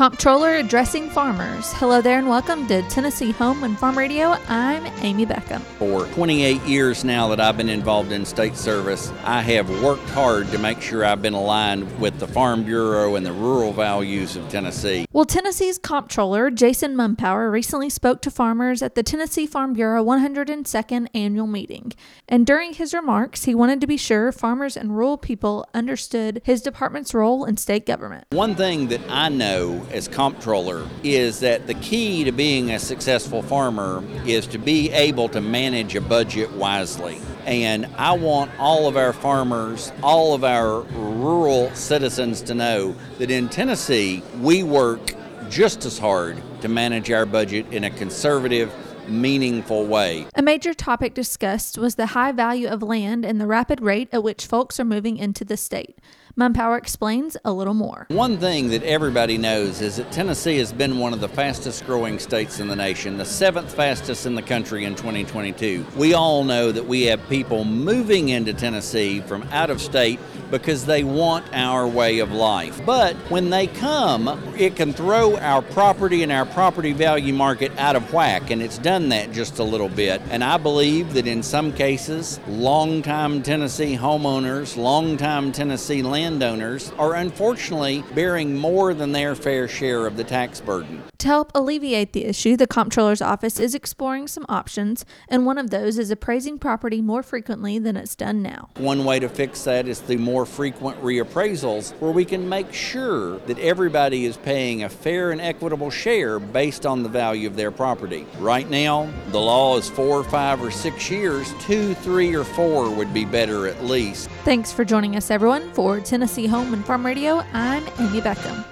Comptroller addressing farmers. Hello there and welcome to Tennessee Home and Farm Radio. I'm Amy Beckham. For 28 years now that I've been involved in state service, I have worked hard to make sure I've been aligned with the Farm Bureau and the rural values of Tennessee. Well, Tennessee's Comptroller, Jason Mumpower, recently spoke to farmers at the Tennessee Farm Bureau 102nd annual meeting. And during his remarks, he wanted to be sure farmers and rural people understood his department's role in state government. One thing that I know as comptroller is that the key to being a successful farmer is to be able to manage a budget wisely. And I want all of our farmers, all of our rural citizens to know that in Tennessee, we work just as hard to manage our budget in a conservative, meaningful way. A major topic discussed was the high value of land and the rapid rate at which folks are moving into the state. Mumpower explains a little more. One thing that everybody knows is that Tennessee has been one of the fastest growing states in the nation, the seventh fastest in the country in 2022. We all know that we have people moving into Tennessee from out of state because they want our way of life. But when they come, it can throw our property and our property value market out of whack, and it's done that just a little bit. And I believe that in some cases, longtime Tennessee homeowners, longtime Tennessee landowners are unfortunately bearing more than their fair share of the tax burden. To help alleviate the issue, the Comptroller's Office is exploring some options, and one of those is appraising property more frequently than it's done now. One way to fix that is through more frequent reappraisals, where we can make sure that everybody is paying a fair and equitable share based on the value of their property. Right now, the law is four, five, or six years. Two, three, or four would be better at least. Thanks for joining us, everyone, for Tennessee Home and Farm Radio. I'm Amy Beckham.